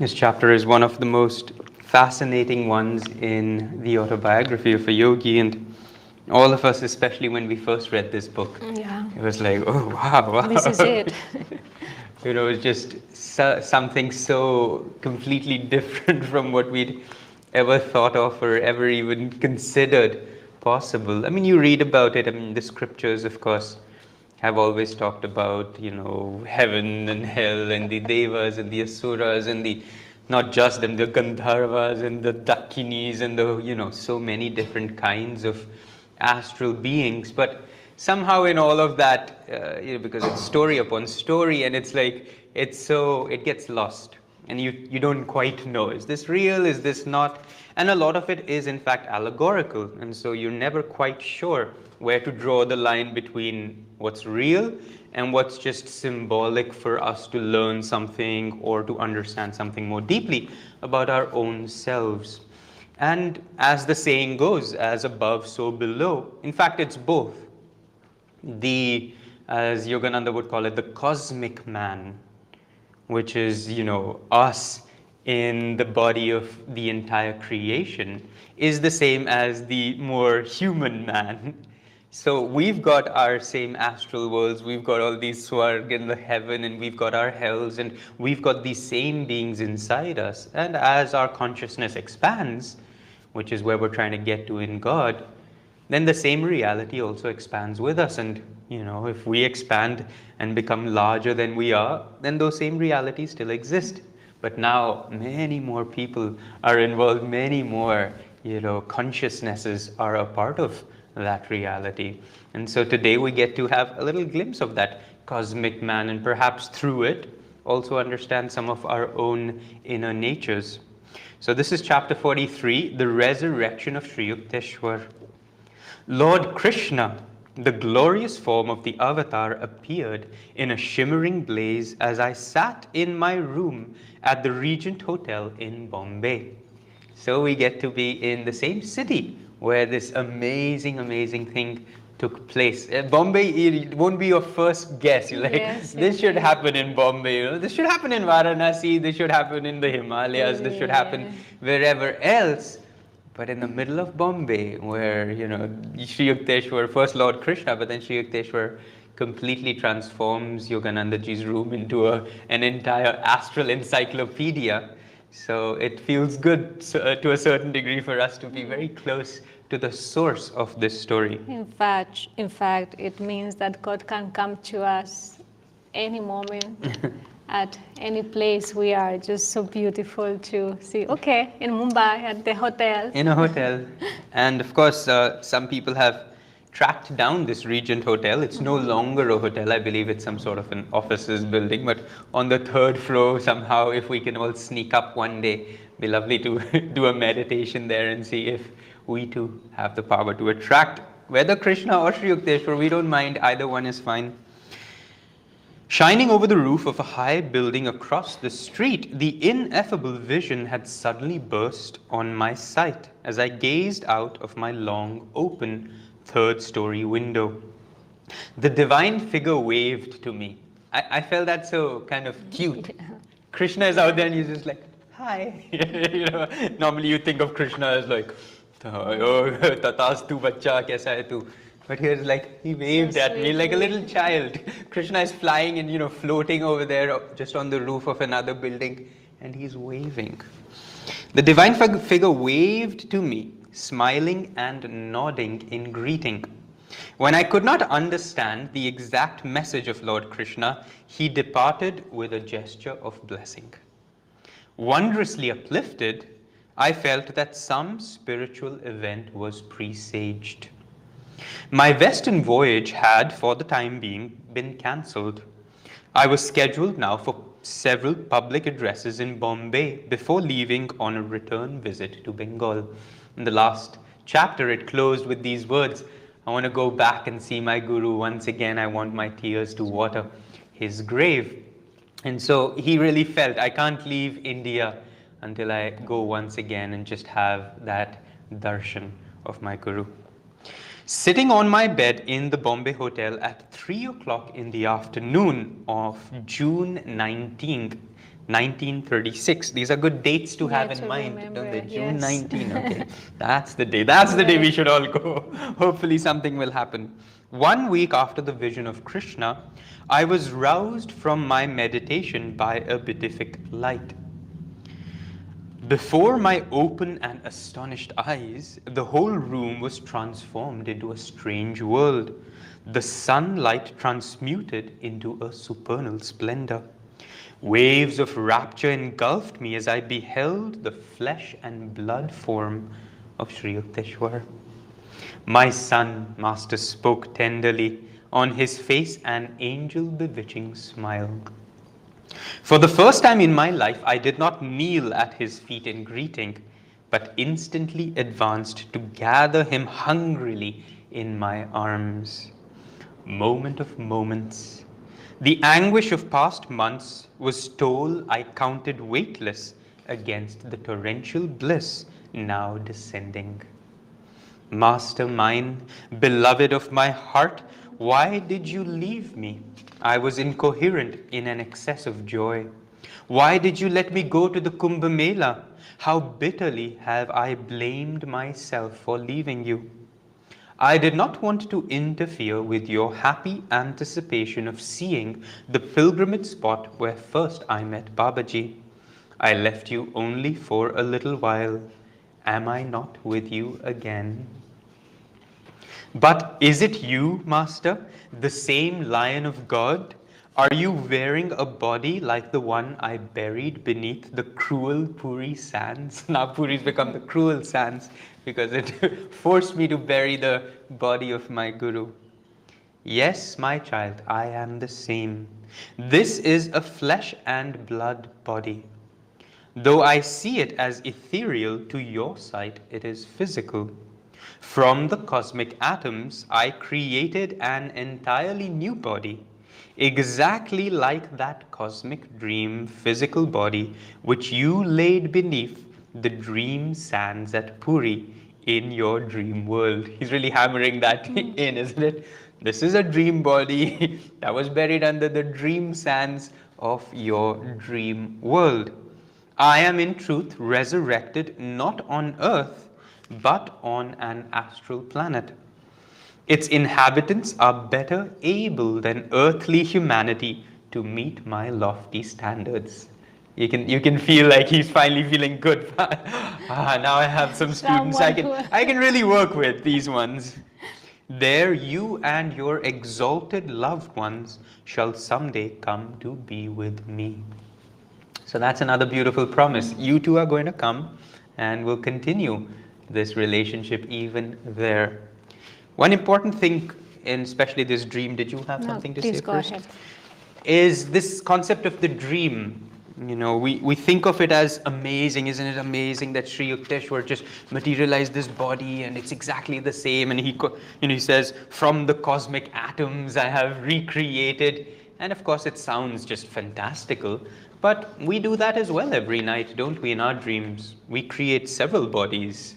This chapter is one of the most fascinating ones in the autobiography of a yogi, and all of us, especially when we first read this book, Yeah. it was like, oh wow, wow. This is it. you know, it's just so, something so completely different from what we'd ever thought of or ever even considered possible. I mean, you read about it. I mean, the scriptures, of course, have always talked about, you know, heaven and hell and the devas and the asuras and the, not just them, the Gandharvas and the Dakinis and the, you know, so many different kinds of astral beings. But somehow in all of that, uh, you know, because it's story upon story and it's like, it's so, it gets lost. And you, you don't quite know is this real? Is this not and a lot of it is in fact allegorical. And so you're never quite sure where to draw the line between what's real and what's just symbolic for us to learn something or to understand something more deeply about our own selves. And as the saying goes as above so below. In fact it's both. The as yogananda would call it the cosmic man which is, you know, us in the body of the entire creation, is the same as the more human man. So we've got our same astral worlds, we've got all these swarg in the heaven, and we've got our hells, and we've got these same beings inside us. And as our consciousness expands, which is where we're trying to get to in God, then the same reality also expands with us. And, you know, if we expand and become larger than we are, then those same realities still exist. But now many more people are involved, many more, you know, consciousnesses are a part of that reality. And so today we get to have a little glimpse of that cosmic man and perhaps through it also understand some of our own inner natures. So this is chapter 43, the resurrection of Sri Yukteswar. Lord Krishna, the glorious form of the avatar, appeared in a shimmering blaze as I sat in my room at the Regent Hotel in Bombay. So we get to be in the same city where this amazing, amazing thing took place. Uh, Bombay it won't be your first guess. You're like, Yes, this should happen in Bombay. You know, this should happen in Varanasi. This should happen in the Himalayas. This should happen wherever else. But in the middle of Bombay, where you know Sri Yukteswar, first Lord Krishna, but then Sri Yukteswar completely transforms Yoganandaji's room into a, an entire astral encyclopedia. So it feels good uh, to a certain degree for us to be very close to the source of this story. In fact, in fact, it means that God can come to us any moment, at any place we are. Just so beautiful to see. Okay, in Mumbai at the hotel. in a hotel. And of course, uh, some people have tracked down this Regent Hotel. It's no longer a hotel. I believe it's some sort of an offices building. But on the third floor, somehow, if we can all sneak up one day, be lovely to do a meditation there and see if we too have the power to attract whether Krishna or Sri Yukteswar. We don't mind. Either one is fine. Shining over the roof of a high building across the street, the ineffable vision had suddenly burst on my sight as I gazed out of my long, open, third story window. The divine figure waved to me. I, I felt that so kind of cute. Krishna is out there and he's just like, hi. you know, normally you think of Krishna as like, oh, tatastu bacha, kaisa hai tu? But here's like, he waved at me like a little child. Krishna is flying and, you know, floating over there uh, just on the roof of another building and he's waving. The divine figure waved to me, smiling and nodding in greeting. When I could not understand the exact message of Lord Krishna, he departed with a gesture of blessing. Wondrously uplifted, I felt that some spiritual event was presaged. My Western voyage had, for the time being, been cancelled. I was scheduled now for several public addresses in Bombay before leaving on a return visit to Bengal. In the last chapter, it closed with these words I want to go back and see my Guru once again. I want my tears to water his grave. And so he really felt, I can't leave India until I go once again and just have that darshan of my Guru. Sitting on my bed in the Bombay Hotel at 3 o'clock in the afternoon of June 19th, 1936. These are good dates to Yeah, have in to mind, remember, don't they? June yes. 19. Okay, that's the day. That's the day we should all go. Hopefully, something will happen. One week after the vision of Krishna, I was roused from my meditation by a beatific light. Before my open and astonished eyes, the whole room was transformed into a strange world, the sunlight transmuted into a supernal splendor. Waves of rapture engulfed me as I beheld the flesh and blood form of Sri Yukteswar. My son, Master spoke tenderly, on his face an angel bewitching smile. For the first time in my life, I did not kneel at his feet in greeting, but instantly advanced to gather him hungrily in my arms. Moment of moments. The anguish of past months was toll I counted weightless against the torrential bliss now descending. Master mine, beloved of my heart, why did you leave me? I was incoherent in an excess of joy. Why did you let me go to the Kumbh Mela? How bitterly have I blamed myself for leaving you. I did not want to interfere with your happy anticipation of seeing the pilgrimage spot where first I met Babaji. I left you only for a little while. Am I not with you again? But is it you, Master, the same Lion of God? Are you wearing a body like the one I buried beneath the cruel Puri sands? Now Puri's become the cruel sands because it forced me to bury the body of my Guru. Yes, my child, I am the same. This is a flesh and blood body. Though I see it as ethereal, to your sight it is physical. From the cosmic atoms, I created an entirely new body, exactly like that cosmic dream physical body which you laid beneath the dream sands at Puri in your dream world. He's really hammering that hmm. in, isn't it? This is a dream body that was buried under the dream sands of your dream world. I am in truth resurrected not on earth, but on an astral planet. Its inhabitants are better able than earthly humanity to meet my lofty standards. You can, you can feel like he's finally feeling good. ah, now I have some students I can, I can really work with, these ones. There you and your exalted loved ones shall someday come to be with me. So that's another beautiful promise. You two are going to come and we'll continue this relationship even there. One important thing, in especially this dream, did you have No, something to please say go first? ahead. Is this concept of the dream. You know, we, we think of it as amazing, isn't it amazing that Sri Yukteswar just materialized this body and it's exactly the same. And he, you know, he says, from the cosmic atoms I have recreated. And of course, it sounds just fantastical. But we do that as well every night, don't we, in our dreams? We create several bodies.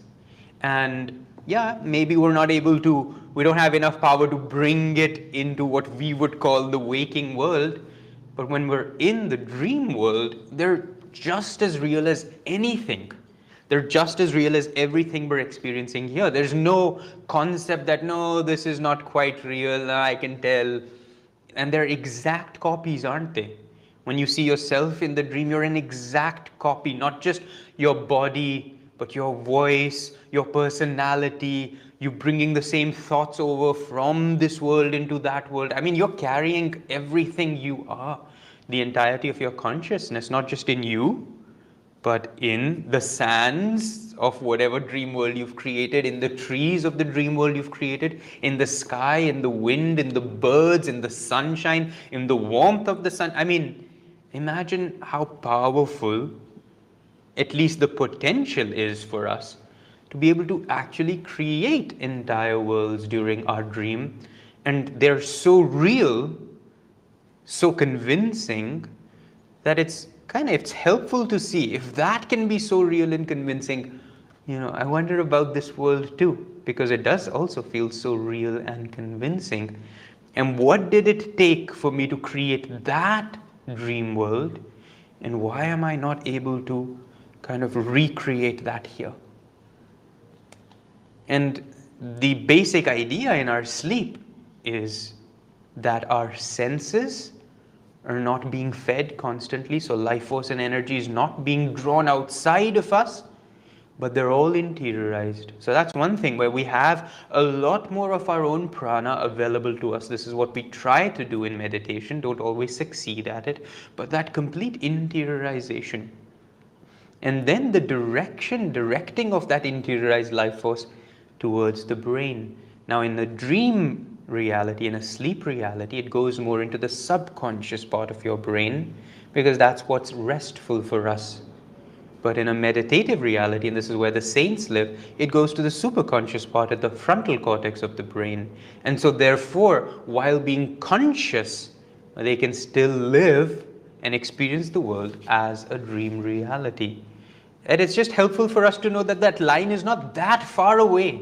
And yeah, maybe we're not able to, we don't have enough power to bring it into what we would call the waking world. But when we're in the dream world, they're just as real as anything. They're just as real as everything we're experiencing here. There's no concept that, no, this is not quite real, I can tell. And they're exact copies, aren't they? When you see yourself in the dream, you're an exact copy, not just your body, but your voice, your personality, you bringing the same thoughts over from this world into that world. I mean, you're carrying everything you are, the entirety of your consciousness, not just in you, but in the sands of whatever dream world you've created, in the trees of the dream world you've created, in the sky, in the wind, in the birds, in the sunshine, in the warmth of the sun. I mean, imagine how powerful, at least the potential is for us to be able to actually create entire worlds during our dream. And they're so real, so convincing that it's kind of it's helpful to see if that can be so real and convincing. You know i wonder about this world too because it does also feel so real and convincing. And what did it take for me to create that dream world? And why am I not able to kind of recreate that here? And the basic idea in our sleep is that our senses are not being fed constantly, so life force and energy is not being drawn outside of us, but they're all interiorized. So that's one thing where we have a lot more of our own prana available to us. This is what we try to do in meditation, don't always succeed at it, but that complete interiorization. And then the direction, directing of that interiorized life force towards the brain. Now, in the dream reality, in a sleep reality, it goes more into the subconscious part of your brain because that's what's restful for us. But in a meditative reality, and this is where the saints live, it goes to the superconscious part at the frontal cortex of the brain. And so, therefore, while being conscious, they can still live and experience the world as a dream reality. And it's just helpful for us to know that that line is not that far away.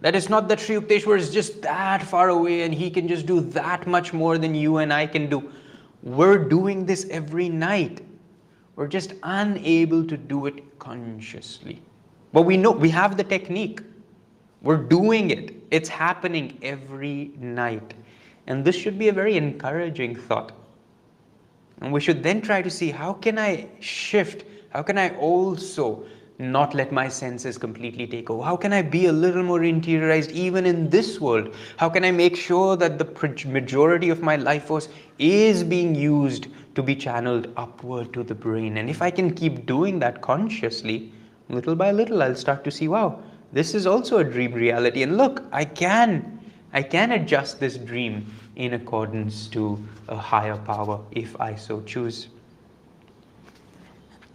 That it's not that Sri Yukteswar is just that far away and he can just do that much more than you and I can do. We're doing this every night. We're just unable to do it consciously. But we know we have the technique. We're doing it. It's happening every night. And this should be a very encouraging thought. And we should then try to see how can I shift? How can I also not let my senses completely take over? How can I be a little more interiorized even in this world? How can I make sure that the majority of my life force is being used to be channeled upward to the brain? And if I can keep doing that consciously, little by little, I'll start to see, wow, this is also a dream reality. And look, I can, I can adjust this dream in accordance to a higher power if I so choose.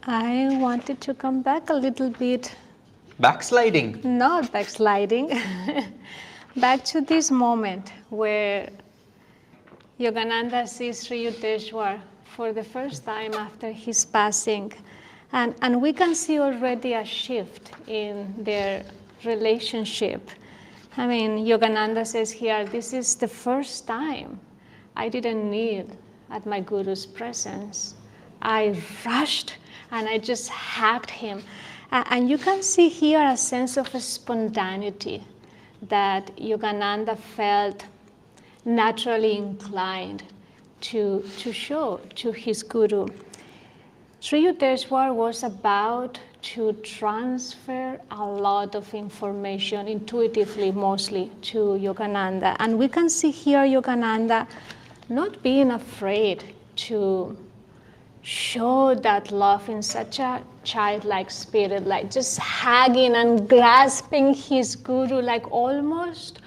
I wanted to come back a little bit. Backsliding? Not backsliding. back to this moment where Yogananda sees Sri Yukteswar for the first time after his passing. And, and we can see already a shift in their relationship. I mean, Yogananda says here, this is the first time I didn't kneel at my Guru's presence. I rushed and I just hugged him. And you can see here a sense of spontaneity that Yogananda felt naturally inclined to, to show to his guru. Sri Yukteswar was about to transfer a lot of information intuitively, mostly to Yogananda. And we can see here Yogananda not being afraid to show that love in such a childlike spirit, like just hugging and grasping his guru, like almost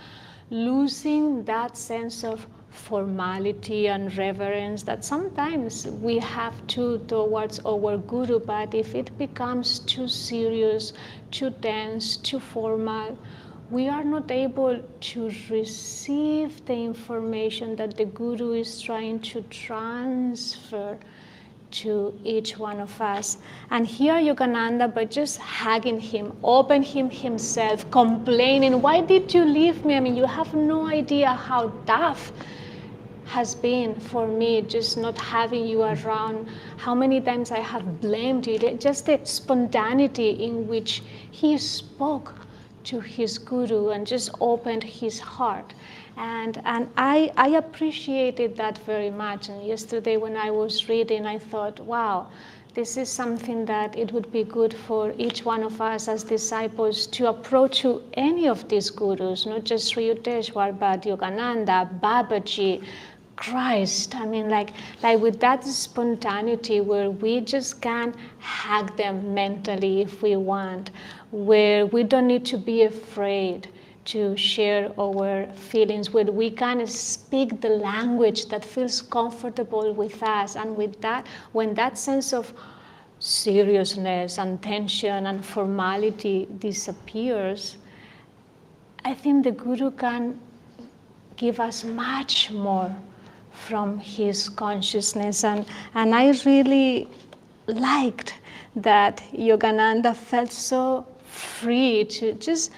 losing that sense of formality and reverence that sometimes we have to towards our guru, but if it becomes too serious, too tense, too formal, we are not able to receive the information that the guru is trying to transfer to each one of us. And here Yogananda, by just hugging him, open him himself, complaining, Why did you leave me? I mean, you have no idea how tough has been for me just not having you around, how many times I have blamed you, just the spontaneity in which he spoke to his guru and just opened his heart. And, and I, I appreciated that very much. And yesterday, when I was reading, I thought, wow, this is something that it would be good for each one of us as disciples to approach to any of these gurus, not just Sri Yukteswar, but Yogananda, Babaji, Christ. I mean, like, like with that spontaneity where we just can hug them mentally if we want, where we don't need to be afraid to share our feelings, where we can speak the language that feels comfortable with us. And with that, when that sense of seriousness and tension and formality disappears, I think the Guru can give us much more from his consciousness. And, and I really liked that Yogananda felt so free to just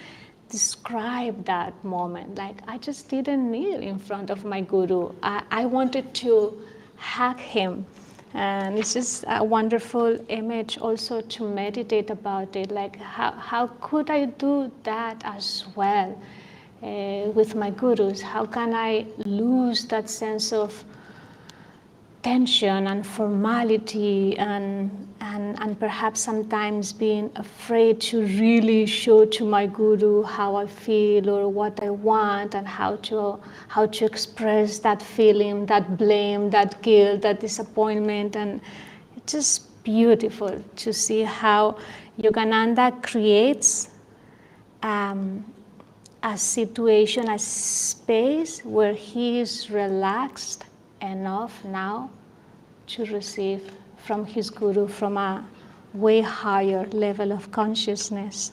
describe that moment. Like, I just didn't kneel in front of my guru. I, I wanted to hug him. And it's just a wonderful image also to meditate about it. Like, how, how could I do that as well uh, with my gurus? How can I lose that sense of tension and formality and, and, and perhaps sometimes being afraid to really show to my guru how I feel or what I want and how to, how to express that feeling, that blame, that guilt, that disappointment. And it's just beautiful to see how Yogananda creates um, a situation, a space where he is relaxed enough now to receive from his guru from a way higher level of consciousness.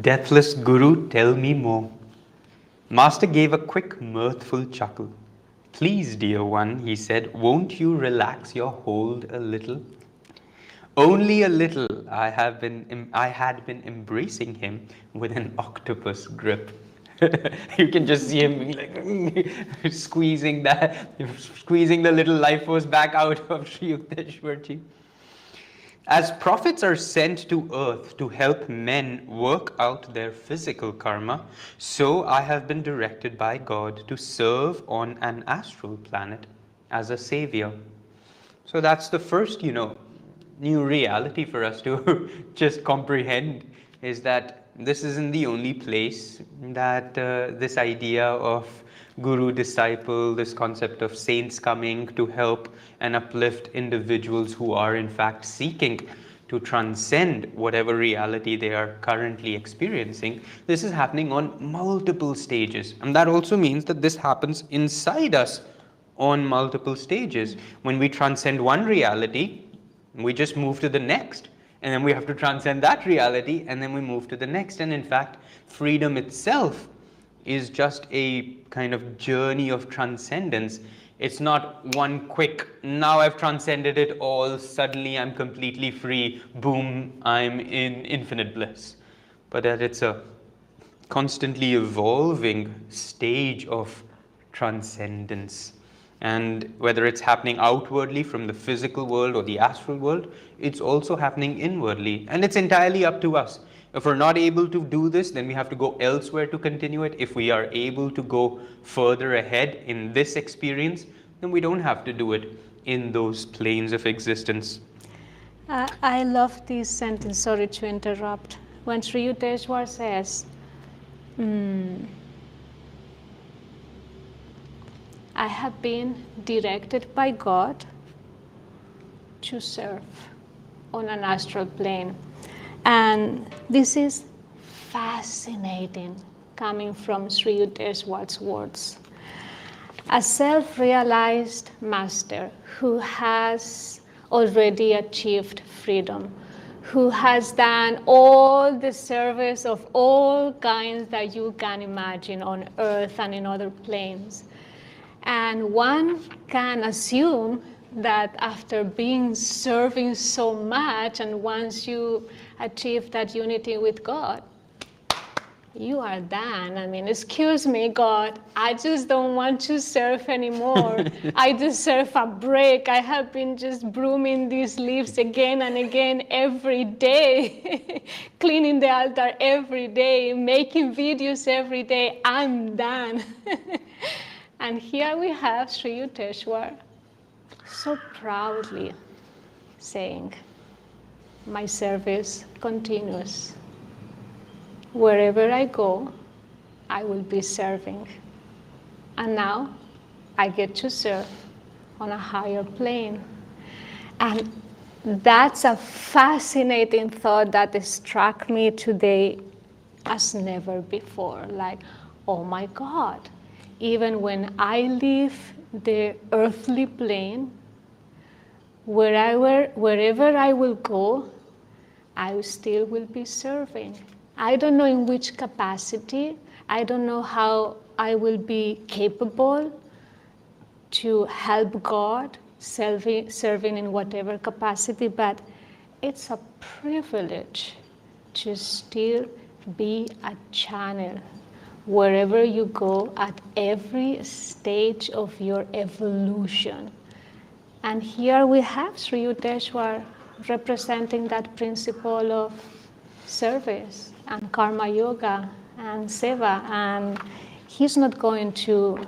Deathless Guru, tell me more. Master gave a quick, mirthful chuckle. Please, dear one, he said, won't you relax your hold a little? Only a little. I have been I had been embracing him with an octopus grip. you can just see him like squeezing that, squeezing the little life force back out of Sri Yukteswarji. As prophets are sent to earth to help men work out their physical karma, so I have been directed by God to serve on an astral planet as a savior. So that's the first, you know, new reality for us to just comprehend is that this isn't the only place that uh, this idea of guru disciple, this concept of saints coming to help and uplift individuals who are in fact seeking to transcend whatever reality they are currently experiencing. This is happening on multiple stages. And that also means that this happens inside us on multiple stages. When we transcend one reality, we just move to the next and then we have to transcend that reality and then we move to the next. And in fact freedom itself is just a kind of journey of transcendence. It's not one quick now i've transcended it all suddenly i'm completely free boom i'm in infinite bliss. But that it's a constantly evolving stage of transcendence and whether it's happening outwardly from the physical world or the astral world, it's also happening inwardly. And it's entirely up to us. If we're not able to do this, then we have to go elsewhere to continue it. If we are able to go further ahead in this experience, then we don't have to do it in those planes of existence. Uh, I love this sentence, sorry to interrupt. When Sri Yukteswar says, mm, I have been directed by God to serve on an astral plane. And this is fascinating coming from Sri Yukteswar's words. A self realized master who has already achieved freedom, who has done all the service of all kinds that you can imagine on earth and in other planes and one can assume that after being serving so much, and once you achieve that unity with God, you are done. I mean, excuse me, God, I just don't want to serve anymore. I deserve a break. I have been just brooming these leaves again and again every day, cleaning the altar every day, making videos every day. I'm done. And here we have Sri Yukteswar so proudly saying, My service continues. Wherever I go, I will be serving. And now I get to serve on a higher plane. And that's a fascinating thought that struck me today as never before. Like, oh my God, even when I leave the earthly plane, wherever, wherever I will go, I still will be serving. I don't know in which capacity, I don't know how I will be capable to help God, serving, serving in whatever capacity, but it's a privilege to still be a channel wherever you go at every stage of your evolution And here we have Sri Yukteswar representing that principle of service and karma yoga and seva. And he's not going to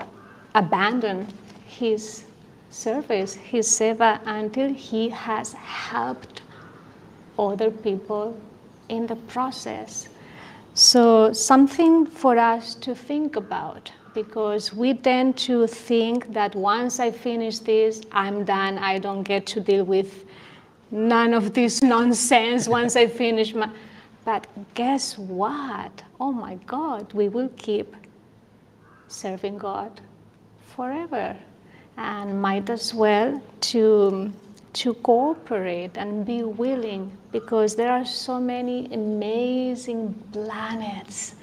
abandon his service, his seva, until he has helped other people in the process. So, something for us to think about because we tend to think that once I finish this, I'm done. I don't get to deal with none of this nonsense once I finish my. But guess what? Oh my God, we will keep serving God forever and might as well to to cooperate and be willing because there are so many amazing planets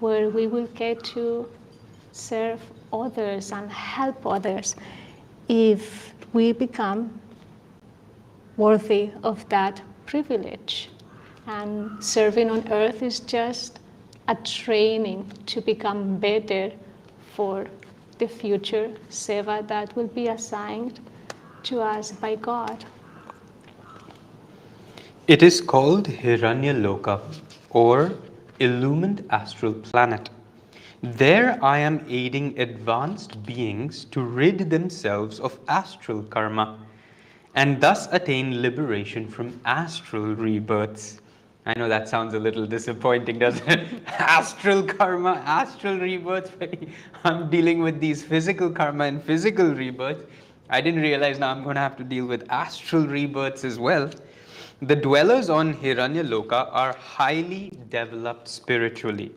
where we will get to serve others and help others if we become worthy of that privilege. And serving on earth is just a training to become better for the future seva that will be assigned to us by God. It is called Hiranyaloka or illumined astral planet. There I am aiding advanced beings to rid themselves of astral karma and thus attain liberation from astral rebirths. I know that sounds a little disappointing, doesn't it? astral karma, astral rebirths. I'm dealing with these physical karma and physical rebirths. I didn't realize now I'm going to have to deal with astral rebirths as well. The dwellers on Hiranyaloka are highly developed spiritually.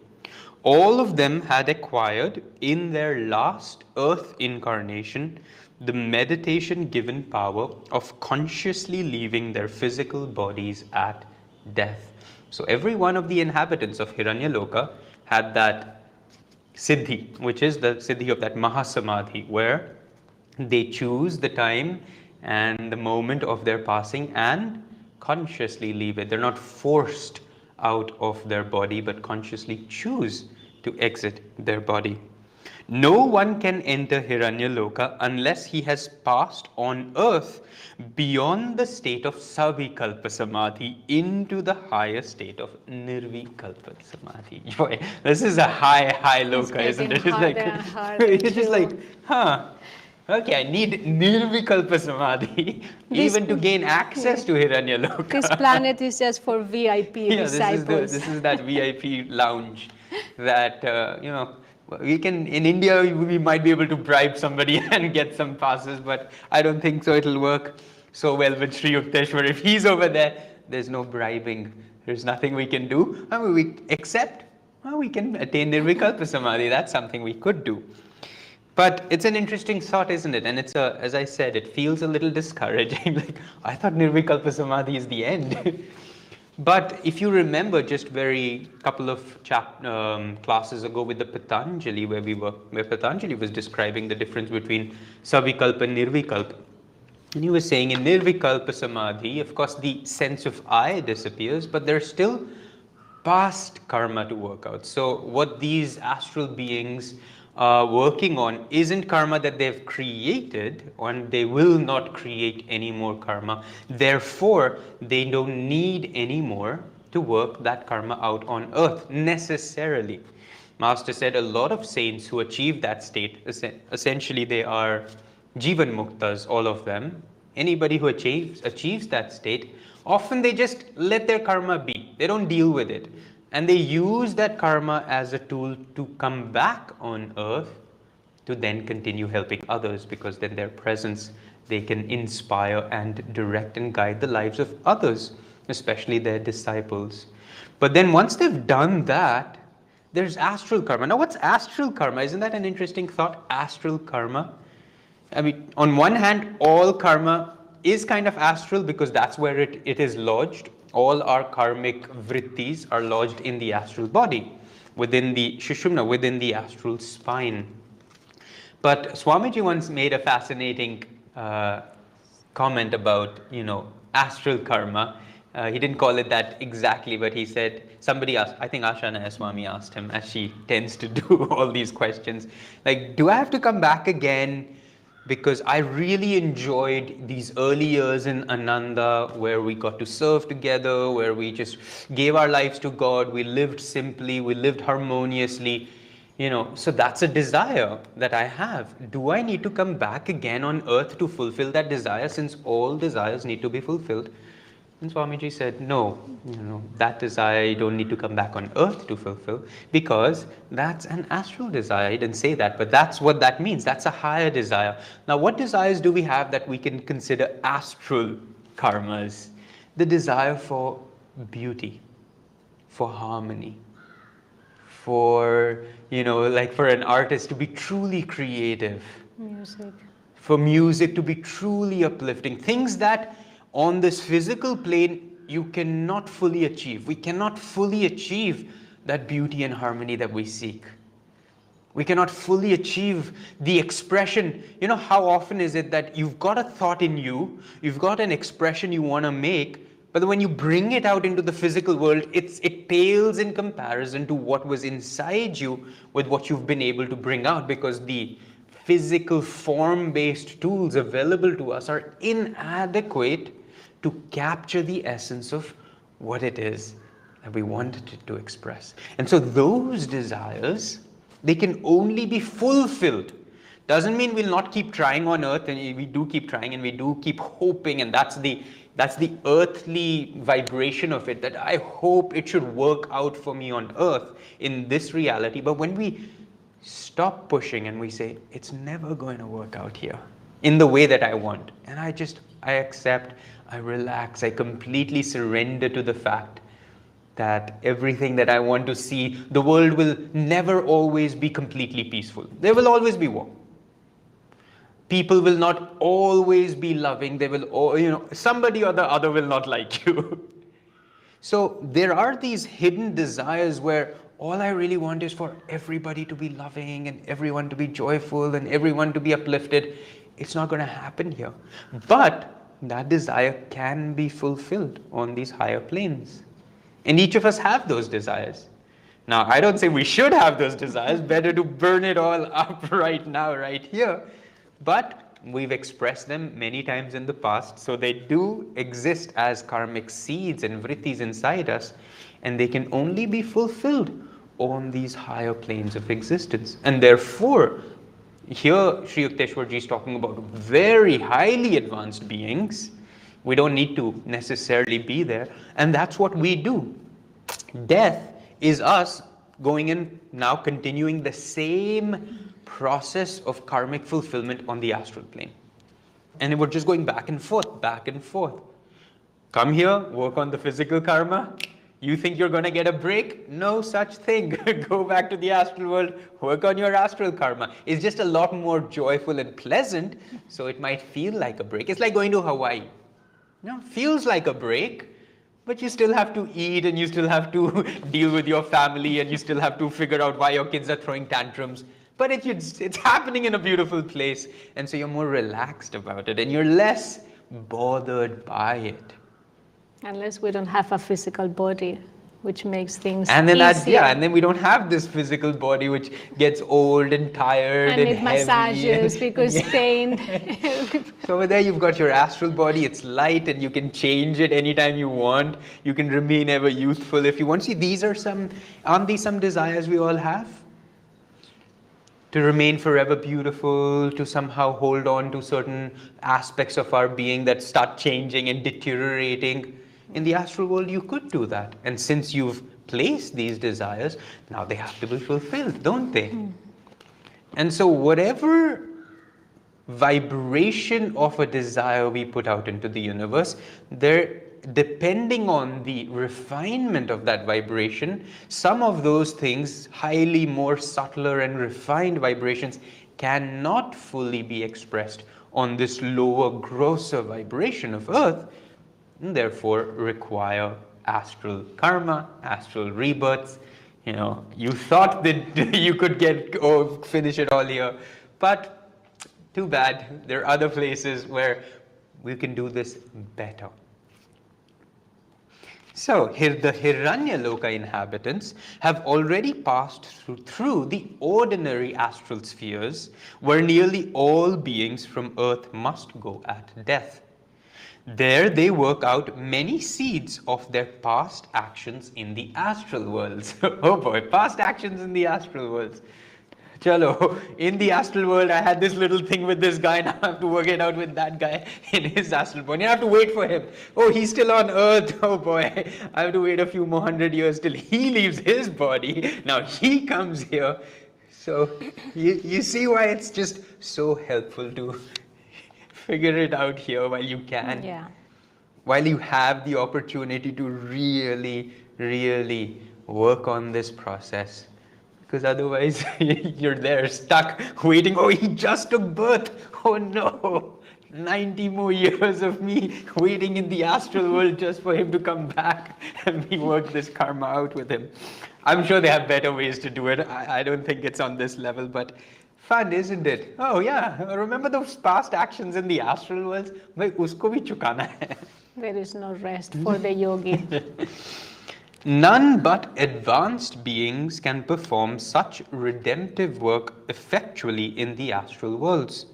All of them had acquired in their last earth incarnation the meditation given power of consciously leaving their physical bodies at death. So every one of the inhabitants of Hiranyaloka had that siddhi, which is the siddhi of that mahasamadhi, where they choose the time and the moment of their passing and consciously leave it. They're not forced out of their body, but consciously choose to exit their body. No one can enter Hiranyaloka unless he has passed on earth beyond the state of Savikalpa Samadhi into the higher state of Nirvikalpa Samadhi. Boy, this is a high, high loka, isn't it? It's like, it's just like, huh. Okay, I need Nirvikalpa Samadhi even to gain access to Hiranyaloka. This planet is just for VIP yeah, this is, the, this is that VIP lounge that, uh, you know, we can, in India, we might be able to bribe somebody and get some passes, but I don't think so it'll work so well with Sri Yukteswar. If he's over there, there's no bribing. There's nothing we can do. I mean, we accept, well, we can attain Nirvikalpa Samadhi. That's something we could do. But it's an interesting thought, isn't it? And it's a, as I said, it feels a little discouraging. like, I thought Nirvikalpa Samadhi is the end. but if you remember, just very couple of chap, um, classes ago with the Patanjali, where we were, where Patanjali was describing the difference between Savikalpa and Nirvikalpa. And he was saying in Nirvikalpa Samadhi, of course, the sense of I disappears, but there's still past karma to work out. So, what these astral beings are working on isn't karma that they've created, and they will not create any more karma. Therefore, they don't need any more to work that karma out on earth necessarily. Master said a lot of saints who achieve that state, essentially, they are Jivan Muktas, all of them. Anybody who achieves, achieves that state, often they just let their karma be. They don't deal with it. And they use that karma as a tool to come back on earth to then continue helping others because then their presence they can inspire and direct and guide the lives of others, especially their disciples. But then once they've done that, there's astral karma. Now, what's astral karma? Isn't that an interesting thought? Astral karma. I mean, on one hand, all karma is kind of astral because that's where it, it is lodged. All our karmic vrittis are lodged in the astral body, within the shushumna, within the astral spine. But Swamiji once made a fascinating uh, comment about, you know, astral karma. Uh, he didn't call it that exactly, but he said, somebody asked, I think Ashana Swami asked him, as she tends to do all these questions, like, do I have to come back again because I really enjoyed these early years in Ananda where we got to serve together, where we just gave our lives to God, we lived simply, we lived harmoniously. You know, so that's a desire that I have. Do I need to come back again on earth to fulfill that desire since all desires need to be fulfilled? And Swamiji said, no, you know, that desire you don't need to come back on earth to fulfill because that's an astral desire. I didn't say that, but that's what that means. That's a higher desire. Now, what desires do we have that we can consider astral karmas? The desire for beauty, for harmony, for, you know, like for an artist to be truly creative Music. for music to be truly uplifting. Things that on this physical plane you cannot fully achieve. We cannot fully achieve that beauty and harmony that we seek. We cannot fully achieve the expression. You know, how often is it that you've got a thought in you, you've got an expression you want to make, but when you bring it out into the physical world, it's, it pales in comparison to what was inside you with what you've been able to bring out because the physical form based tools available to us are inadequate to capture the essence of what it is that we wanted it to express. And so those desires, they can only be fulfilled. Doesn't mean we'll not keep trying on earth, and we do keep trying and we do keep hoping, and that's the that's the earthly vibration of it that I hope it should work out for me on earth in this reality. But when we stop pushing and we say, it's never going to work out here in the way that I want, and I just, I accept, I relax, I completely surrender to the fact that everything that I want to see, the world will never always be completely peaceful. There will always be war. People will not always be loving. They will you know somebody or the other will not like you. So there are these hidden desires where all i really want is for everybody to be loving and everyone to be joyful and everyone to be uplifted. It's not going to happen here. But that desire can be fulfilled on these higher planes. And each of us have those desires. Now i don't say we should have those desires. Better to burn it all up right now right here. But we've expressed them many times in the past, so they do exist as karmic seeds and vrittis inside us, and they can only be fulfilled on these higher planes of existence. And therefore, here Sri Yukteswarji is talking about very highly advanced beings. We don't need to necessarily be there, and that's what we do. Death is us going in now continuing the same process of karmic fulfillment on the astral plane. And we're just going back and forth, back and forth. Come here, work on the physical karma. You think you're going to get a break? No such thing. Go back to the astral world, work on your astral karma. It's just a lot more joyful and pleasant, so it might feel like a break. It's like going to Hawaii. No, feels like a break, but you still have to eat and you still have to deal with your family and you still have to figure out why your kids are throwing tantrums. But it, it's, it's happening in a beautiful place, and so you're more relaxed about it and you're less bothered by it. Unless we don't have a physical body, which makes things And then that, yeah, and then we don't have this physical body which gets old and tired and and, heavy massages and- because Yeah. pain. So over there, you've got your astral body. It's light, and you can change it anytime you want. You can remain ever youthful if you want. See, these are some. Aren't these some desires we all have? To remain forever beautiful, to somehow hold on to certain aspects of our being that start changing and deteriorating. In the astral world, you could do that. And since you've placed these desires, now they have to be fulfilled, don't they? Hmm. And so, whatever vibration of a desire we put out into the universe, there, depending on the refinement of that vibration, some of those things, highly more subtler and refined vibrations, cannot fully be expressed on this lower, grosser vibration of earth, and therefore require astral karma, astral rebirths. You know, you thought that you could get oh, finish it all here, but too bad. There are other places where we can do this better. So, the Hiranyaloka inhabitants have already passed through, through the ordinary astral spheres where nearly all beings from earth must go at death. There they work out many seeds of their past actions in the astral worlds. oh boy, past actions in the astral worlds. Chalo, in the astral world, I had this little thing with this guy. Now I have to work it out with that guy in his astral body. You have to wait for him. Oh, he's still on earth. Oh boy, I have to wait a few more hundred years till he leaves his body. Now he comes here. So you, you see why it's just so helpful to figure it out here while you can. Yeah. While you have the opportunity to really, really work on this process because otherwise you're there stuck waiting. Oh, he just took birth. Oh no. 90 more years of me waiting in the astral world just for him to come back and we work this karma out with him. I'm sure they have better ways to do it. I, I don't think it's on this level, but fun, isn't it? Oh, yeah. Remember those past actions in the astral worlds? भाई उसको भी चुकाना है. There is no rest for the yogi. None but advanced beings can perform such redemptive work effectually in the astral worlds.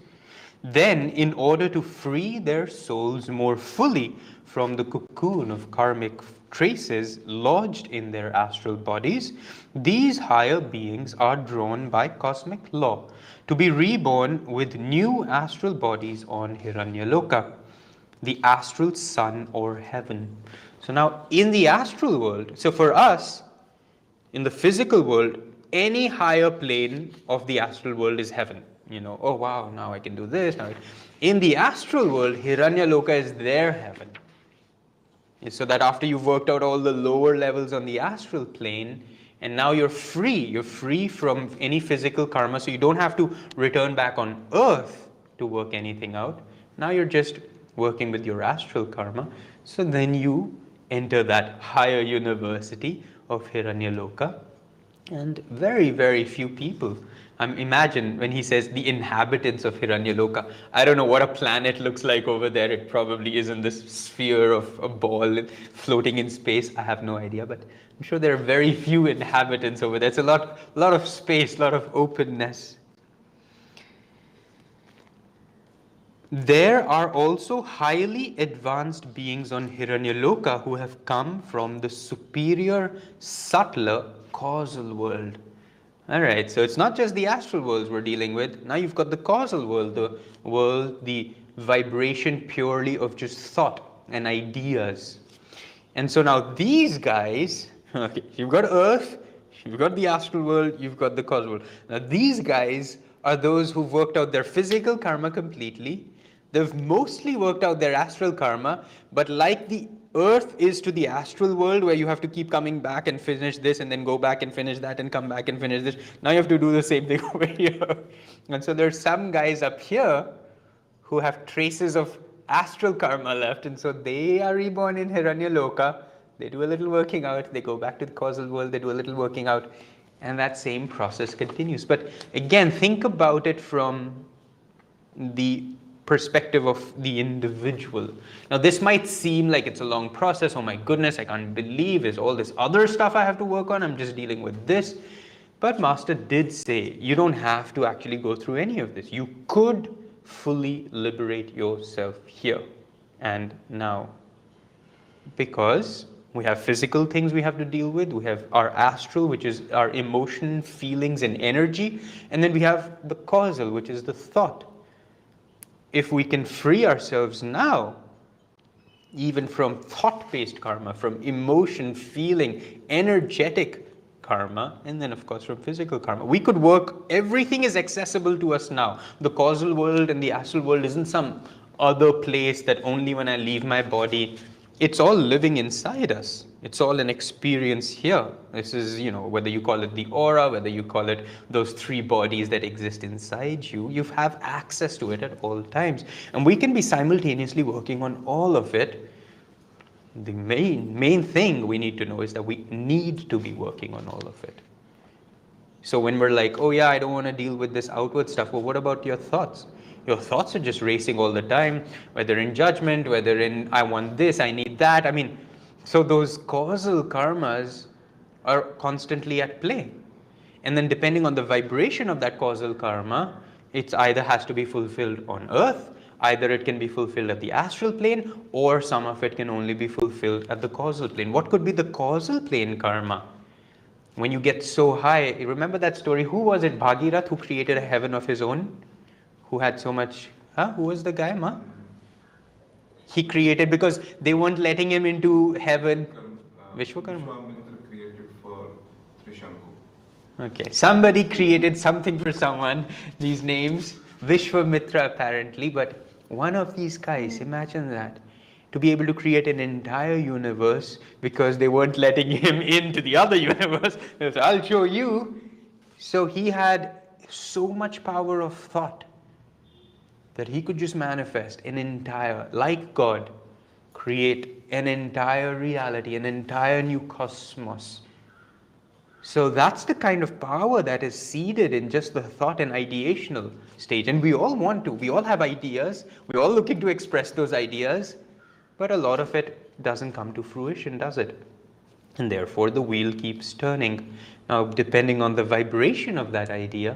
Then, in order to free their souls more fully from the cocoon of karmic traces lodged in their astral bodies, these higher beings are drawn by cosmic law to be reborn with new astral bodies on Hiranyaloka, the astral sun or heaven. So now in the astral world, so for us, in the physical world, any higher plane of the astral world is heaven. You know, oh wow, now I can do this. Now in the astral world, Hiranyaloka is their heaven. So that after you've worked out all the lower levels on the astral plane, and now you're free, you're free from any physical karma, so you don't have to return back on earth to work anything out. Now you're just working with your astral karma. So then you enter that higher university of Hiranyaloka. And very, very few people. Um, imagine when he says the inhabitants of Hiranyaloka. I don't know what a planet looks like over there. It probably is in this sphere of a ball floating in space. I have no idea, but I'm sure there are very few inhabitants over there. It's a lot, lot of space, a lot of openness. There are also highly advanced beings on Hiranyaloka who have come from the superior, subtler causal world. All right, so it's not just the astral worlds we're dealing with. Now you've got the causal world, the world, the vibration purely of just thought and ideas. And so now these guys, okay, you've got Earth, you've got the astral world, you've got the causal world. Now these guys are those who've worked out their physical karma completely They've mostly worked out their astral karma, but like the earth is to the astral world where you have to keep coming back and finish this and then go back and finish that and come back and finish this. Now you have to do the same thing over here. And so there's some guys up here who have traces of astral karma left, and so they are reborn in Hiranyaloka. They do a little working out, they go back to the causal world, they do a little working out, and that same process continues. But again, think about it from the perspective of the individual. Now, this might seem like it's a long process. Oh my goodness, I can't believe there's all this other stuff I have to work on. I'm just dealing with this. But Master did say you don't have to actually go through any of this. You could fully liberate yourself here and now. Because we have physical things we have to deal with, we have our astral, which is our emotion, feelings, and energy, and then we have the causal, which is the thought if we can free ourselves now, even from thought based karma, from emotion, feeling, energetic karma, and then, of course, from physical karma, we could work, everything is accessible to us now. The causal world and the astral world isn't some other place that only when I leave my body, it's all living inside us. It's all an experience here. This is, you know, whether you call it the aura, whether you call it those three bodies that exist inside you, you have access to it at all times. And we can be simultaneously working on all of it. The main, main thing we need to know is that we need to be working on all of it. So when we're like, oh yeah, I don't want to deal with this outward stuff, well, what about your thoughts? Your thoughts are just racing all the time, whether in judgment, whether in I want this, I need that. I mean, So those causal karmas are constantly at play. And then, depending on the vibration of that causal karma, it either has to be fulfilled on earth, either it can be fulfilled at the astral plane, or some of it can only be fulfilled at the causal plane. What could be the causal plane karma? When you get so high, remember that story? Who was it? Bhagirath, who created a heaven of his own? Who had so much? Huh? Who was the guy, ma? He created because they weren't letting him into heaven. Vishwakarma. Vishwamitra created for Trishanku. Okay, somebody created something for someone, these names, Vishwamitra apparently, but one of these guys, imagine that, to be able to create an entire universe because they weren't letting him into the other universe. Said, I'll show you. So he had so much power of thought that he could just manifest an entire, like God, create an entire reality, an entire new cosmos. So that's the kind of power that is seeded in just the thought and ideational stage. And we all want to, we all have ideas, we're all looking to express those ideas, but a lot of it doesn't come to fruition, does it? And therefore the wheel keeps turning. Now, depending on the vibration of that idea,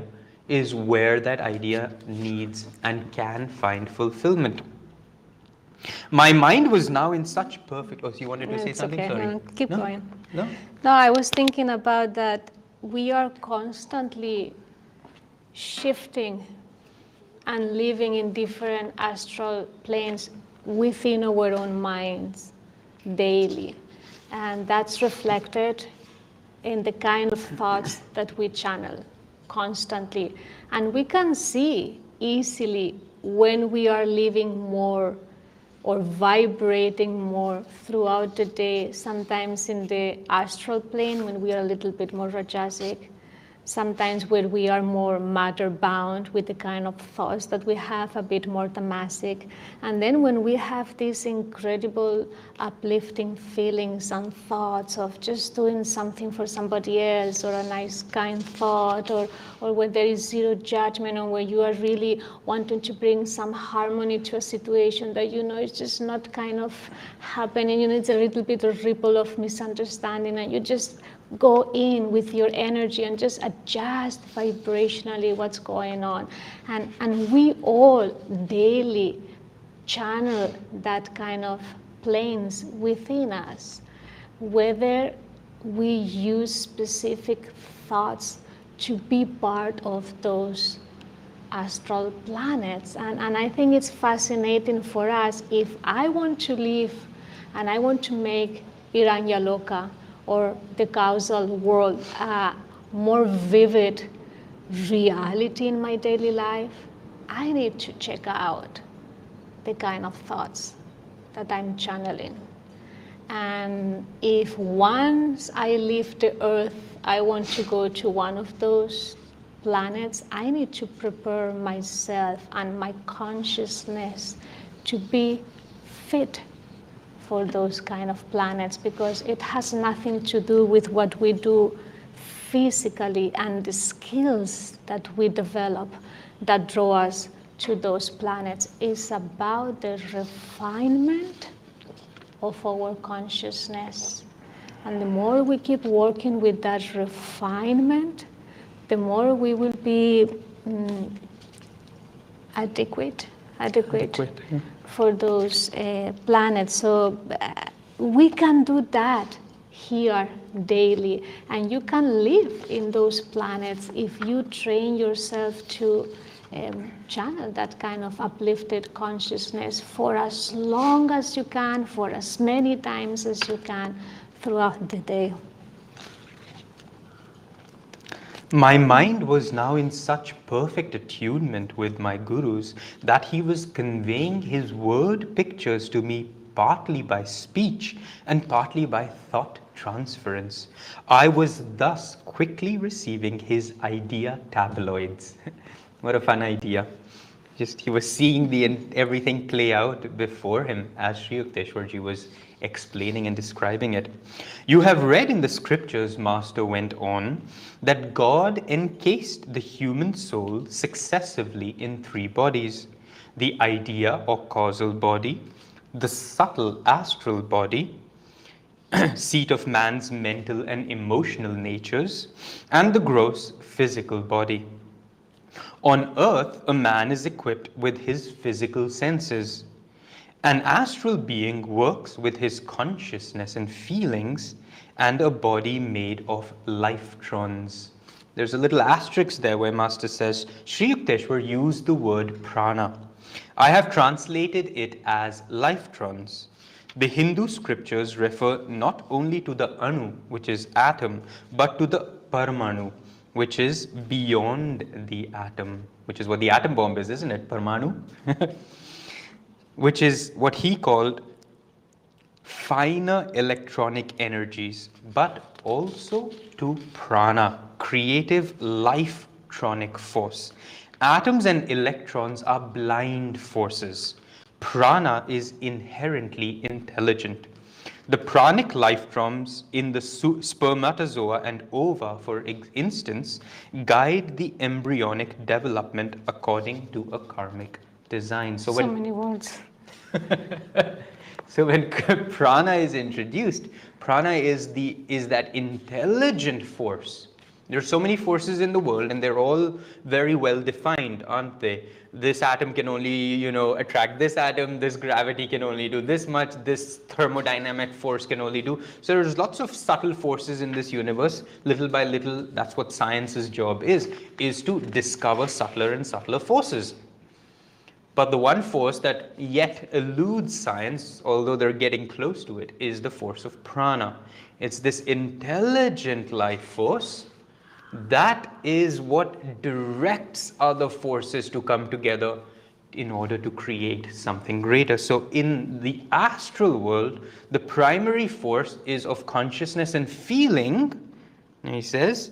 is where that idea needs and can find fulfillment. My mind was now in such perfect. Oh, so you wanted to say something? okay. Sorry. No, keep No? going. No? No, I was thinking about that we are constantly shifting and living in different astral planes within our own minds daily. And that's reflected in the kind of thoughts that we channel constantly. And we can see easily when we are living more or vibrating more throughout the day, sometimes in the astral plane when we are a little bit more rajasic, sometimes where we are more matter bound with the kind of thoughts that we have, a bit more tamasic. And then when we have these incredible uplifting feelings and thoughts of just doing something for somebody else or a nice kind thought or, or when there is zero judgment or where you are really wanting to bring some harmony to a situation that you know is just not kind of happening, you know, it's a little bit of ripple of misunderstanding and you just go in with your energy and just adjust vibrationally what's going on. And, and we all daily channel that kind of planes within us, whether we use specific thoughts to be part of those astral planets. And, and I think it's fascinating for us if I want to live and I want to make Iranyaloka or the causal world a more vivid reality in my daily life, I need to check out the kind of thoughts that I'm channeling. And if once I leave the earth, I want to go to one of those planets, I need to prepare myself and my consciousness to be fit for those kind of planets because it has nothing to do with what we do physically and the skills that we develop that draw us to those planets. It's about the refinement of our consciousness. And the more we keep working with that refinement, the more we will be mm, adequate, adequate, for those uh, planets. So uh, we can do that here daily, and you can live in those planets if you train yourself to um, channel that kind of uplifted consciousness for as long as you can, for as many times as you can throughout the day. My mind was now in such perfect attunement with my gurus that he was conveying his word pictures to me partly by speech and partly by thought transference. I was thus quickly receiving his idea tabloids. what a fun idea. Just he was seeing the everything play out before him as Sri Yukteswarji was explaining and describing it. You have read in the scriptures, Master went on, that God encased the human soul successively in three bodies the idea or causal body, the subtle astral body, seat of man's mental and emotional natures, and the gross physical body. On earth, a man is equipped with his physical senses. An astral being works with his consciousness and feelings and a body made of lifetrons. There's a little asterisk there where Master says Sri Yukteswar used the word prana. I have translated it as lifetrons. The Hindu scriptures refer not only to the anu, which is atom, but to the parmanu, which is beyond the atom, which is what the atom bomb is, isn't it? Parmanu? which is what he called finer electronic energies, but also to prana, creative life-tronic force. Atoms and electrons are blind forces. Prana is inherently intelligent. The pranic life forms in the spermatozoa and ova, for instance, guide the embryonic development according to a karmic design. So, So when many words. so when prana is introduced, prana is the is that intelligent force. There are so many forces in the world, and they're all very well defined, aren't they? This atom can only, you know, attract this atom. This gravity can only do this much. This thermodynamic force can only do. So there's lots of subtle forces in this universe. Little by little, that's what science's job is: is to discover subtler and subtler forces. But the one force that yet eludes science, although they're getting close to it, is the force of prana. It's this intelligent life force that is what directs other forces to come together in order to create something greater. So, in the astral world, the primary force is of consciousness and feeling, he says,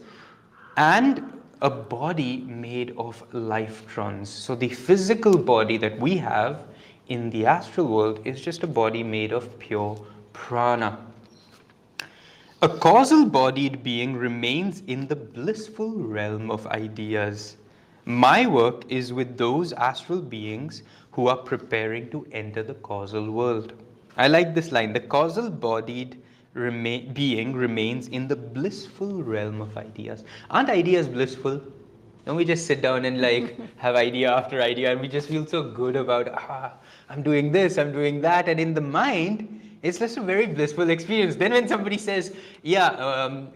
and a body made of lifetrons. So the physical body that we have in the astral world is just a body made of pure prana. A causal bodied being remains in the blissful realm of ideas. My work is with those astral beings who are preparing to enter the causal world. I like this line the causal bodied rema- being remains in the blissful realm of ideas. Aren't ideas blissful? Don't we just sit down and like have idea after idea and we just feel so good about, ah, I'm doing this, I'm doing that. And in the mind, it's just a very blissful experience. Then when somebody says, yeah, um,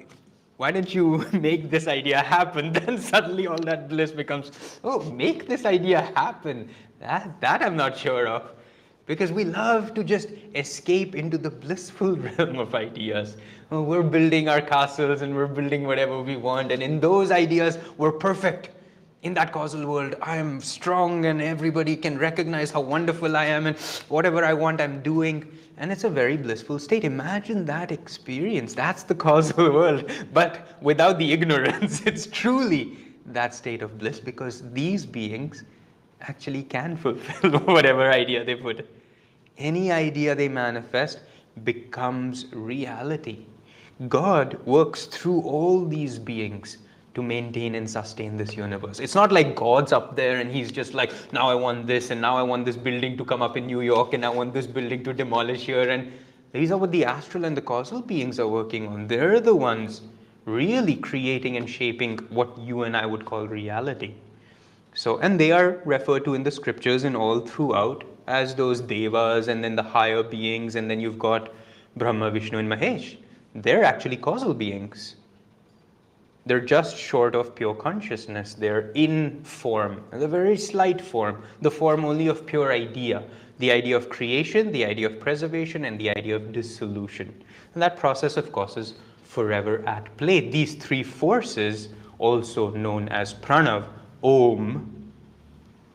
why don't you make this idea happen? Then suddenly all that bliss becomes, oh, make this idea happen. That, that I'm not sure of. Because we love to just escape into the blissful realm of ideas. We're building our castles and we're building whatever we want, and in those ideas, we're perfect. In that causal world, I am strong and everybody can recognize how wonderful I am, and whatever I want, I'm doing. And it's a very blissful state. Imagine that experience. That's the causal world. But without the ignorance, it's truly that state of bliss because these beings actually can fulfill whatever idea they put. Any idea they manifest becomes reality. God works through all these beings to maintain and sustain this universe. It's not like God's up there and he's just like, now I want this, and now I want this building to come up in New York, and I want this building to demolish here. And these are what the astral and the causal beings are working on. They're the ones really creating and shaping what you and I would call reality. So, and they are referred to in the scriptures and all throughout as those devas and then the higher beings, and then you've got Brahma, Vishnu, and Mahesh. They're actually causal beings. They're just short of pure consciousness. They're in form, the very slight form, the form only of pure idea. The idea of creation, the idea of preservation, and the idea of dissolution. And that process, of course, is forever at play. These three forces, also known as pranav, om,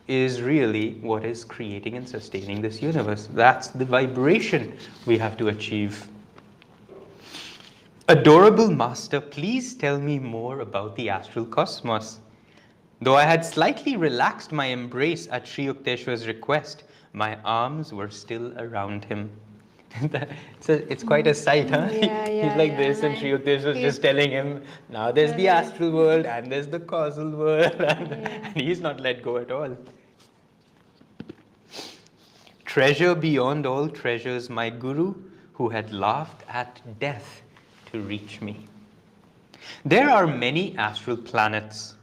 is really what is creating and sustaining this universe. That's the vibration we have to achieve. Adorable Master, please tell me more about the astral cosmos. Though I had slightly relaxed my embrace at Sri Yukteswar's request, my arms were still around him. it's, a, it's quite a sight, huh? Mm, yeah, yeah, He's like yeah, this, and Sri Yukteswar's he's- just telling him, now there's the astral world, and there's the causal world, and, and he's not let go at all. Treasure beyond all treasures, my Guru, who had laughed at death to reach me. There are many astral planets.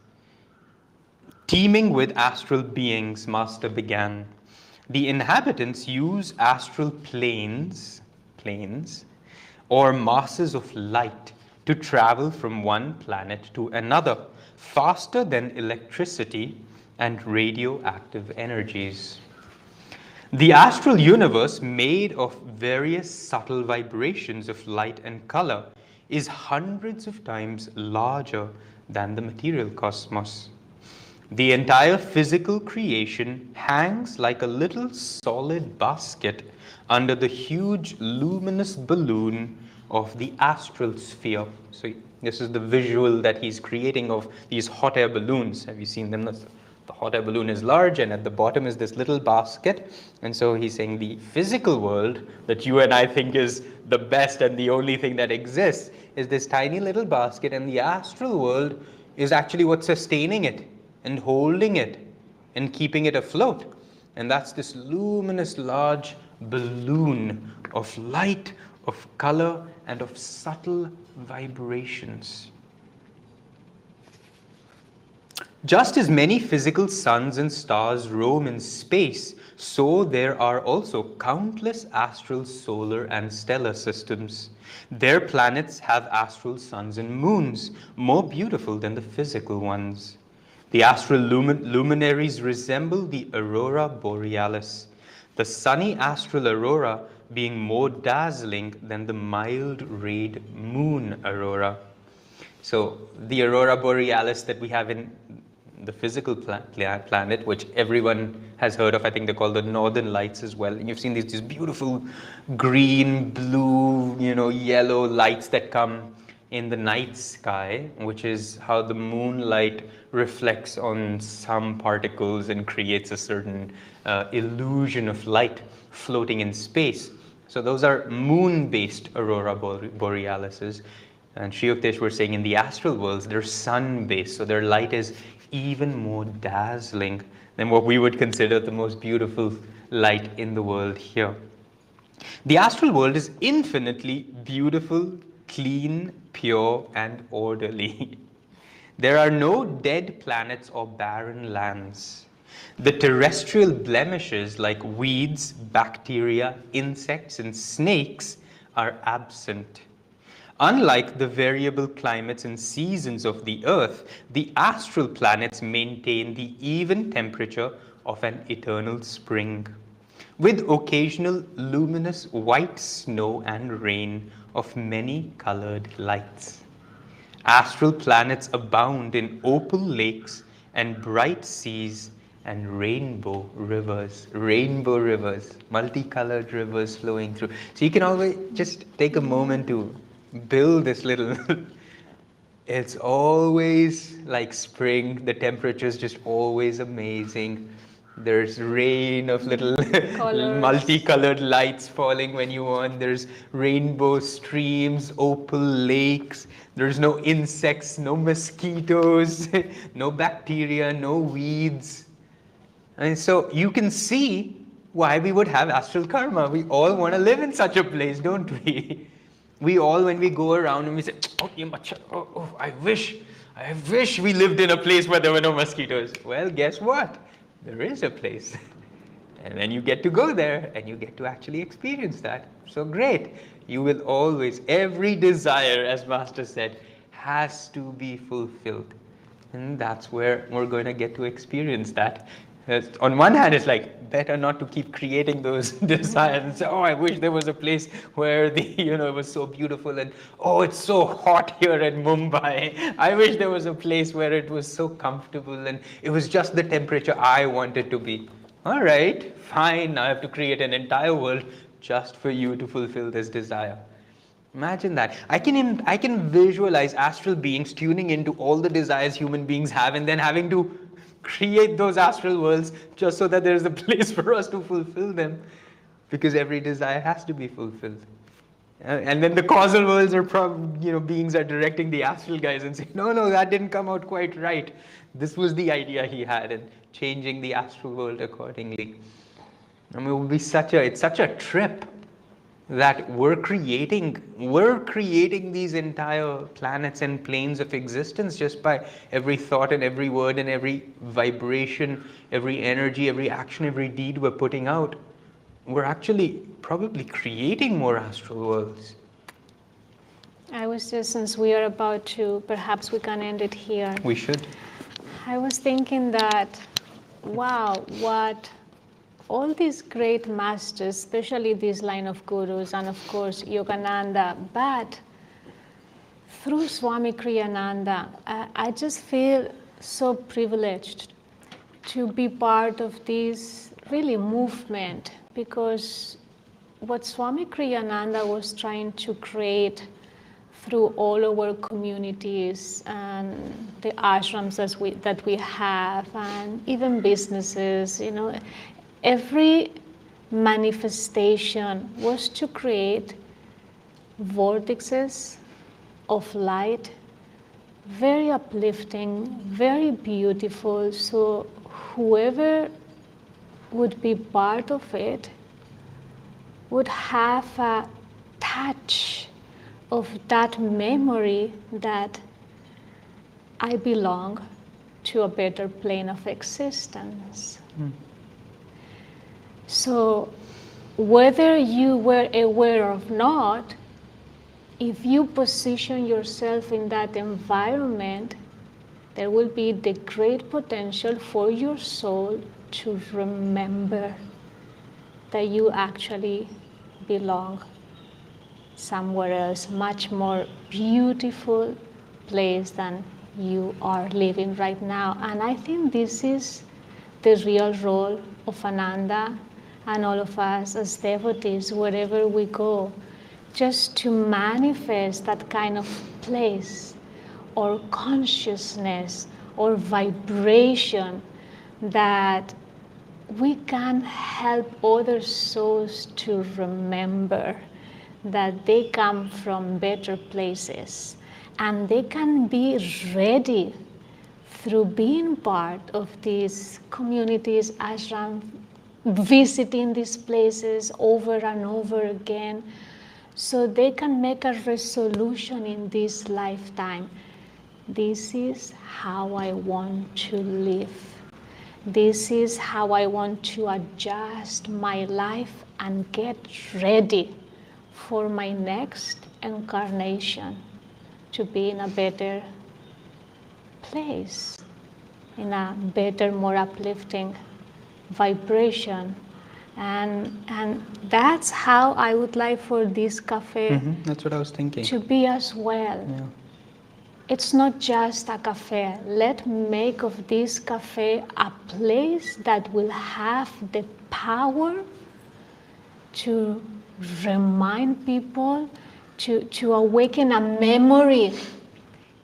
Teeming with astral beings, Master began. The inhabitants use astral planes, planes, or masses of light to travel from one planet to another faster than electricity and radioactive energies. The astral universe, made of various subtle vibrations of light and color, is hundreds of times larger than the material cosmos. The entire physical creation hangs like a little solid basket under the huge luminous balloon of the astral sphere. So, this is the visual that he's creating of these hot air balloons. Have you seen them? The hot air balloon is large, and at the bottom is this little basket. And so he's saying the physical world that you and I think is the best and the only thing that exists is this tiny little basket, and the astral world is actually what's sustaining it and holding it and keeping it afloat. And that's this luminous, large balloon of light, of color, and of subtle vibrations. Just as many physical suns and stars roam in space, so there are also countless astral solar and stellar systems. Their planets have astral suns and moons, more beautiful than the physical ones. The astral lumin- luminaries resemble the aurora borealis, the sunny astral aurora being more dazzling than the mild rayed moon aurora. So, the aurora borealis that we have in the physical pla- planet, which everyone has heard of. I think they're called the Northern Lights as well. And you've seen these, these beautiful green, blue, you know, yellow lights that come in the night sky, which is how the moonlight reflects on some particles and creates a certain uh, illusion of light floating in space. So those are moon-based aurora borealises. And Sri Yukteswar saying in the astral worlds, they're sun-based, so their light is even more dazzling than what we would consider the most beautiful light in the world here. The astral world is infinitely beautiful, clean, pure, and orderly. There are no dead planets or barren lands. The terrestrial blemishes like weeds, bacteria, insects, and snakes are absent. Unlike the variable climates and seasons of the Earth, the astral planets maintain the even temperature of an eternal spring, with occasional luminous white snow and rain of many colored lights. Astral planets abound in opal lakes and bright seas and rainbow rivers, rainbow rivers, multicolored rivers flowing through. So you can always just take a moment to build this little it's always like spring the temperature is just always amazing. There's rain of little multicolored lights falling when you want. There's rainbow streams opal lakes. There's no insects no mosquitoes no bacteria no weeds. And so you can see why we would have astral karma. We all want to live in such a place don't we we all, when we go around and we say, oh, oh, oh, I wish, I wish we lived in a place where there were no mosquitoes. Well, guess what? There is a place. And then you get to go there and you get to actually experience that. So great. You will always, every desire, as Master said, has to be fulfilled. And that's where we're going to get to experience that on one hand, it's like better not to keep creating those desires. oh, I wish there was a place where the you know it was so beautiful, and oh, it's so hot here in Mumbai. I wish there was a place where it was so comfortable and it was just the temperature I wanted to be. All right, fine. I have to create an entire world just for you to fulfill this desire. Imagine that. I can I can visualize astral beings tuning into all the desires human beings have, and then having to create those astral worlds just so that there's a place for us to fulfill them because every desire has to be fulfilled. Uh, and then the causal worlds are, prob- you know, beings are directing the astral guys and saying, no, no, that didn't come out quite right. This was the idea he had, and changing the astral world accordingly. I mean, it would be such a, it's such a trip. That we're creating we're creating these entire planets and planes of existence just by every thought and every word and every vibration every energy every action every deed we're putting out. We're actually probably creating more astral worlds. I was just, since we are about to, perhaps we can end it here. we should. I was thinking that, wow, what all these great masters, especially this line of gurus, and of course Yogananda, but through Swami Kriyananda, I, just feel so privileged to be part of this really movement because what Swami Kriyananda was trying to create through all our communities and the ashrams that we, that we have and even businesses, you know, every manifestation was to create vortexes of light, very uplifting, very beautiful. So whoever would be part of it would have a touch of that memory that I belong to a better plane of existence. Hmm. So, whether you were aware or not, if you position yourself in that environment, there will be the great potential for your soul to remember that you actually belong somewhere else, much more beautiful place than you are living right now. And I think this is the real role of Ananda and all of us as devotees, wherever we go, just to manifest that kind of place or consciousness or vibration that we can help other souls to remember that they come from better places and they can be ready through being part of these communities, ashram, visiting these places over and over again, so they can make a resolution in this lifetime. This is how I want to live. This is how I want to adjust my life and get ready for my next incarnation to be in a better place, in a better, more uplifting vibration. And, and that's how I would like for this cafe Mhm, that's what i was thinking to be as well. yeah. It's not just a cafe. Let make of this cafe a place that will have the power to remind people, to, to awaken a memory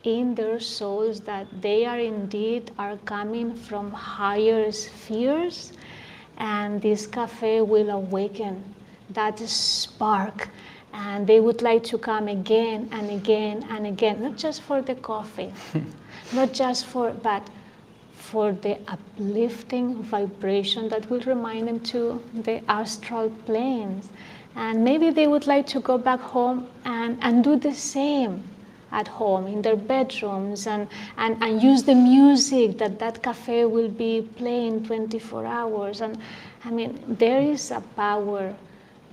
in their souls that they are indeed are coming from higher spheres and this cafe will awaken that spark. And they would like to come again and again and again not just for the coffee not just for but for the uplifting vibration that will remind them to the astral planes. And maybe they would like to go back home and, and do the same at home in their bedrooms and, and, and use the music that that cafe will be playing 24 hours. And i mean there is a power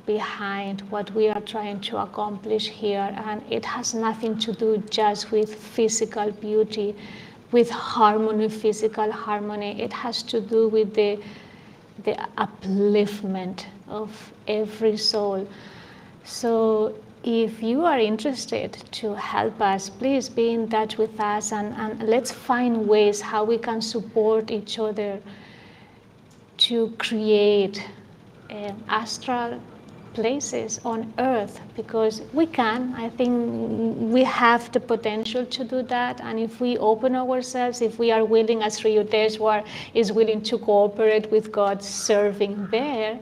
behind what we are trying to accomplish here and it has nothing to do just with physical beauty with harmony physical harmony. It has to do with the the upliftment of every soul. So if you are interested to help us, please be in touch with us and, and let's find ways how we can support each other to create uh, astral places on earth because we can. I think we have the potential to do that. And if we open ourselves, if we are willing, as Sri Yukteswar is willing to cooperate with God serving there,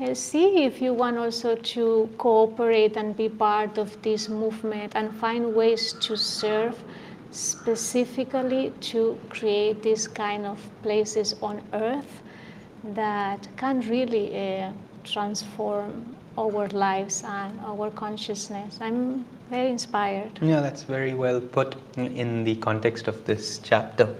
uh, see if you want also to cooperate and be part of this movement and find ways to serve specifically to create these kind of places on earth that can really uh, transform our lives and our consciousness. I'm very inspired. Yeah, that's very well put in the context of this chapter.